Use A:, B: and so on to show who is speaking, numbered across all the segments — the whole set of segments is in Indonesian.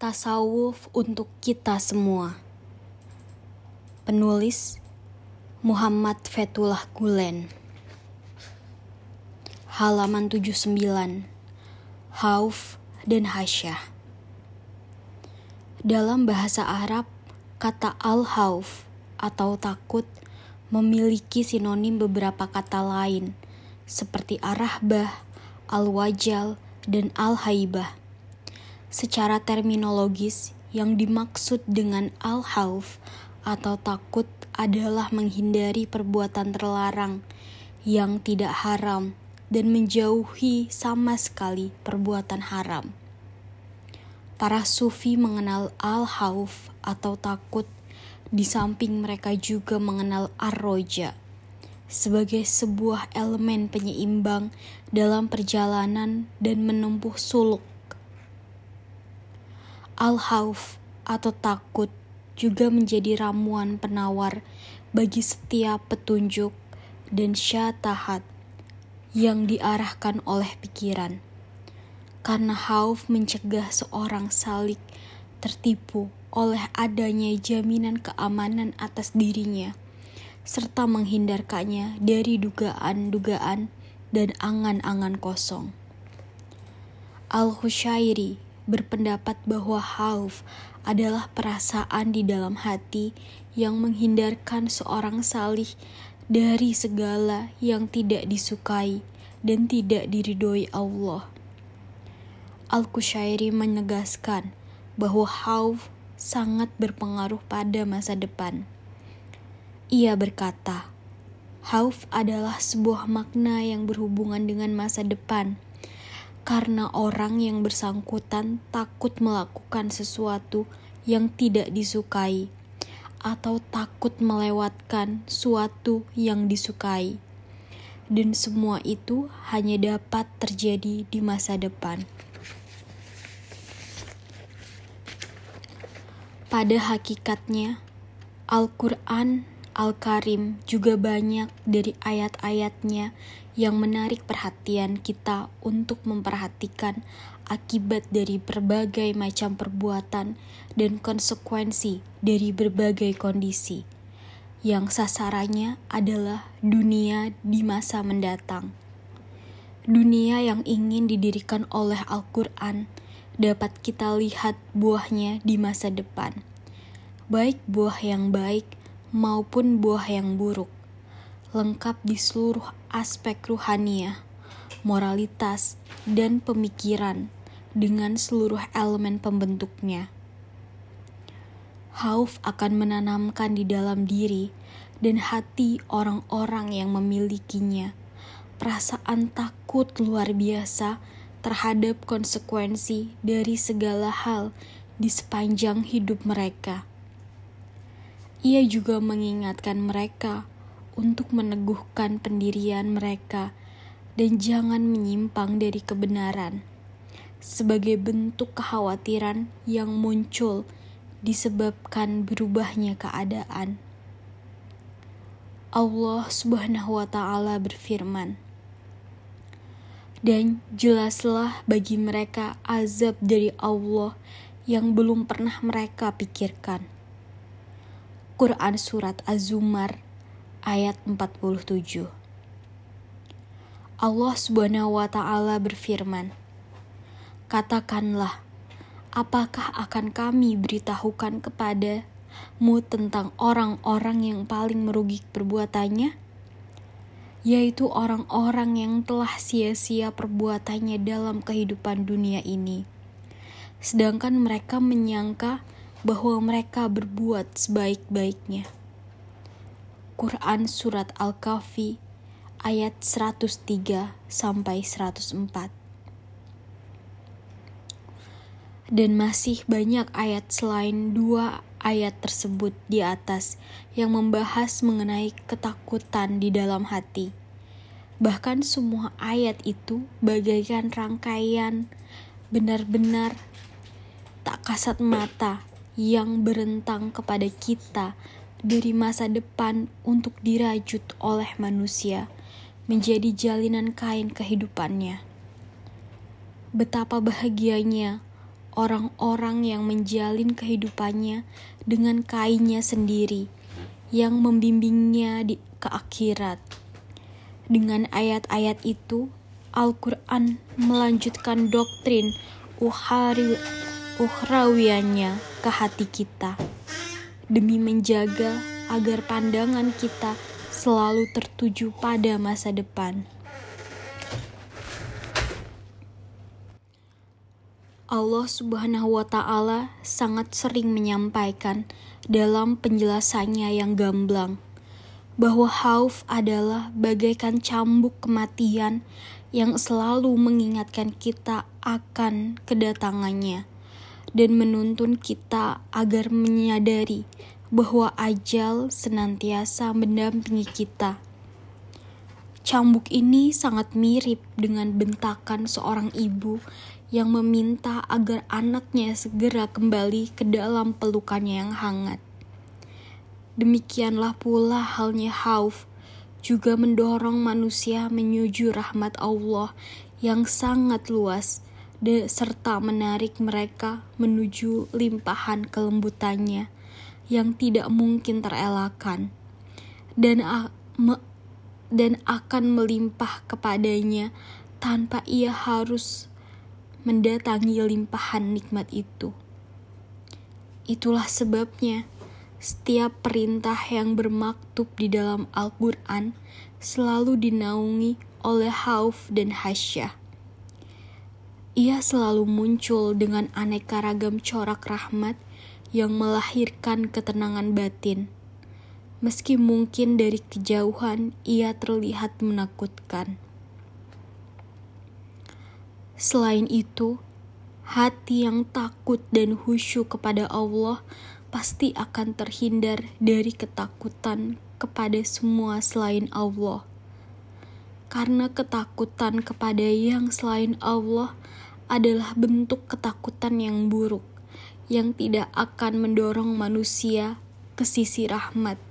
A: Tasawuf untuk kita semua. Penulis Muhammad Fetullah Gulen. Halaman 79. Hauf dan Hasyah. Dalam bahasa Arab, kata al-hauf atau takut memiliki sinonim beberapa kata lain seperti arahbah, al-wajal, dan al-haibah Secara terminologis, yang dimaksud dengan al-hauf atau takut adalah menghindari perbuatan terlarang yang tidak haram dan menjauhi sama sekali perbuatan haram. Para sufi mengenal al-hauf atau takut di samping mereka juga mengenal ar-roja sebagai sebuah elemen penyeimbang dalam perjalanan dan menempuh suluk Al-Hauf atau takut juga menjadi ramuan penawar bagi setiap petunjuk dan syatahat yang diarahkan oleh pikiran. Karena hauf mencegah seorang salik tertipu oleh adanya jaminan keamanan atas dirinya, serta menghindarkannya dari dugaan-dugaan dan angan-angan kosong. Al-Hushairi berpendapat bahwa hauf adalah perasaan di dalam hati yang menghindarkan seorang salih dari segala yang tidak disukai dan tidak diridhoi Allah. Al-Kushairi menegaskan bahwa hauf sangat berpengaruh pada masa depan. Ia berkata, hauf adalah sebuah makna yang berhubungan dengan masa depan karena orang yang bersangkutan takut melakukan sesuatu yang tidak disukai atau takut melewatkan suatu yang disukai. Dan semua itu hanya dapat terjadi di masa depan. Pada hakikatnya, Al-Quran Al-Karim juga banyak dari ayat-ayatnya yang menarik perhatian kita untuk memperhatikan akibat dari berbagai macam perbuatan dan konsekuensi dari berbagai kondisi yang sasarannya adalah dunia di masa mendatang. Dunia yang ingin didirikan oleh Al-Quran dapat kita lihat buahnya di masa depan, baik buah yang baik maupun buah yang buruk, lengkap di seluruh aspek ruhania, moralitas, dan pemikiran dengan seluruh elemen pembentuknya. Hauf akan menanamkan di dalam diri dan hati orang-orang yang memilikinya perasaan takut luar biasa terhadap konsekuensi dari segala hal di sepanjang hidup mereka ia juga mengingatkan mereka untuk meneguhkan pendirian mereka dan jangan menyimpang dari kebenaran, sebagai bentuk kekhawatiran yang muncul disebabkan berubahnya keadaan. Allah Subhanahu wa Ta'ala berfirman, "Dan jelaslah bagi mereka azab dari Allah yang belum pernah mereka pikirkan." Quran Surat Az-Zumar ayat 47 Allah subhanahu wa ta'ala berfirman Katakanlah, apakah akan kami beritahukan kepadamu tentang orang-orang yang paling merugi perbuatannya? Yaitu orang-orang yang telah sia-sia perbuatannya dalam kehidupan dunia ini. Sedangkan mereka menyangka bahwa mereka berbuat sebaik-baiknya. Quran Surat Al-Kahfi ayat 103 sampai 104. Dan masih banyak ayat selain dua ayat tersebut di atas yang membahas mengenai ketakutan di dalam hati. Bahkan semua ayat itu bagaikan rangkaian benar-benar tak kasat mata yang berentang kepada kita dari masa depan untuk dirajut oleh manusia menjadi jalinan kain kehidupannya. Betapa bahagianya orang-orang yang menjalin kehidupannya dengan kainnya sendiri, yang membimbingnya di, ke akhirat. Dengan ayat-ayat itu, Al-Quran melanjutkan doktrin uhari, uhrawiannya ke hati kita, demi menjaga agar pandangan kita selalu tertuju pada masa depan. Allah Subhanahu wa Ta'ala sangat sering menyampaikan dalam penjelasannya yang gamblang bahwa hauf adalah bagaikan cambuk kematian yang selalu mengingatkan kita akan kedatangannya dan menuntun kita agar menyadari bahwa ajal senantiasa mendampingi kita. Cambuk ini sangat mirip dengan bentakan seorang ibu yang meminta agar anaknya segera kembali ke dalam pelukannya yang hangat. Demikianlah pula halnya Hauf juga mendorong manusia menuju rahmat Allah yang sangat luas serta menarik mereka menuju limpahan kelembutannya yang tidak mungkin terelakkan dan dan akan melimpah kepadanya tanpa ia harus mendatangi limpahan nikmat itu. Itulah sebabnya setiap perintah yang bermaktub di dalam Al-Quran selalu dinaungi oleh hauf dan hasyah. Ia selalu muncul dengan aneka ragam corak rahmat yang melahirkan ketenangan batin. Meski mungkin dari kejauhan ia terlihat menakutkan. Selain itu, hati yang takut dan khusyuk kepada Allah pasti akan terhindar dari ketakutan kepada semua selain Allah. Karena ketakutan kepada yang selain Allah adalah bentuk ketakutan yang buruk, yang tidak akan mendorong manusia ke sisi rahmat,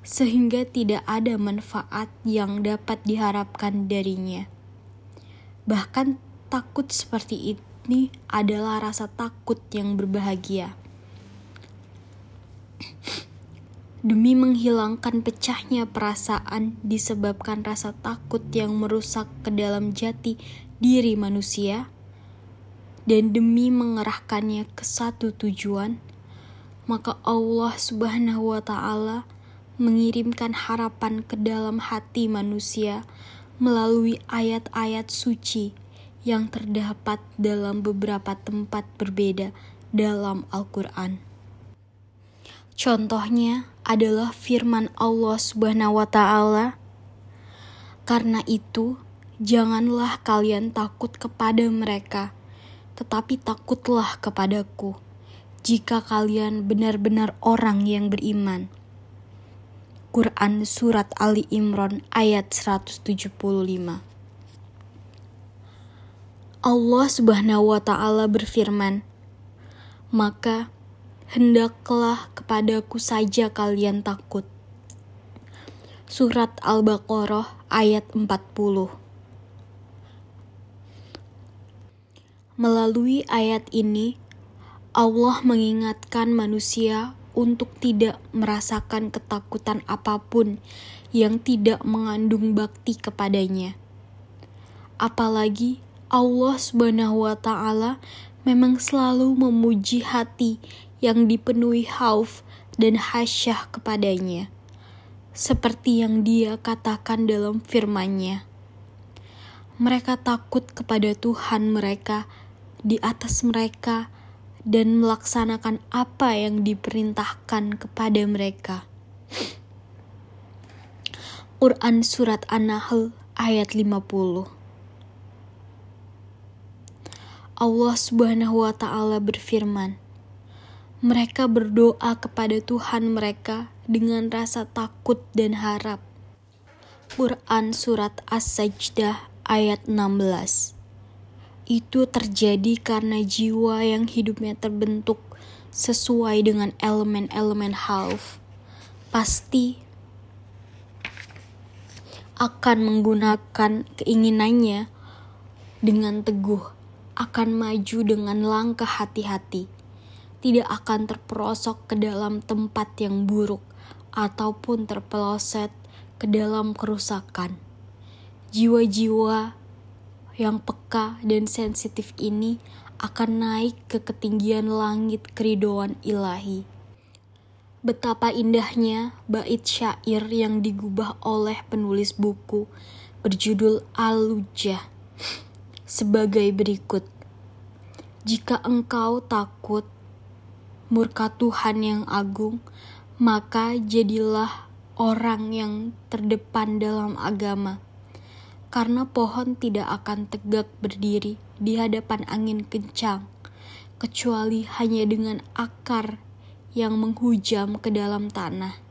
A: sehingga tidak ada manfaat yang dapat diharapkan darinya. Bahkan Takut seperti ini adalah rasa takut yang berbahagia. Demi menghilangkan pecahnya perasaan disebabkan rasa takut yang merusak ke dalam jati diri manusia, dan demi mengerahkannya ke satu tujuan, maka Allah Subhanahu wa Ta'ala mengirimkan harapan ke dalam hati manusia melalui ayat-ayat suci yang terdapat dalam beberapa tempat berbeda dalam Al-Quran. Contohnya adalah firman Allah Subhanahu wa Ta'ala, "Karena itu, janganlah kalian takut kepada mereka, tetapi takutlah kepadaku, jika kalian benar-benar orang yang beriman." Quran Surat Ali Imran ayat 175 Allah Subhanahu wa taala berfirman, "Maka hendaklah kepadaku saja kalian takut." Surat Al-Baqarah ayat 40. Melalui ayat ini, Allah mengingatkan manusia untuk tidak merasakan ketakutan apa pun yang tidak mengandung bakti kepadanya. Apalagi Allah Subhanahu wa taala memang selalu memuji hati yang dipenuhi hauf dan hasyah kepadanya. Seperti yang dia katakan dalam firman-Nya. Mereka takut kepada Tuhan mereka di atas mereka dan melaksanakan apa yang diperintahkan kepada mereka. Quran Surat An-Nahl ayat 50 Allah Subhanahu wa taala berfirman, mereka berdoa kepada Tuhan mereka dengan rasa takut dan harap. Quran Surat As-Sajdah ayat 16 Itu terjadi karena jiwa yang hidupnya terbentuk sesuai dengan elemen-elemen half. Pasti akan menggunakan keinginannya dengan teguh akan maju dengan langkah hati-hati, tidak akan terperosok ke dalam tempat yang buruk ataupun terpeleset ke dalam kerusakan. Jiwa-jiwa yang peka dan sensitif ini akan naik ke ketinggian langit keridoan ilahi. Betapa indahnya bait syair yang digubah oleh penulis buku berjudul Al-Lujah sebagai berikut. Jika engkau takut murka Tuhan yang agung, maka jadilah orang yang terdepan dalam agama. Karena pohon tidak akan tegak berdiri di hadapan angin kencang, kecuali hanya dengan akar yang menghujam ke dalam tanah.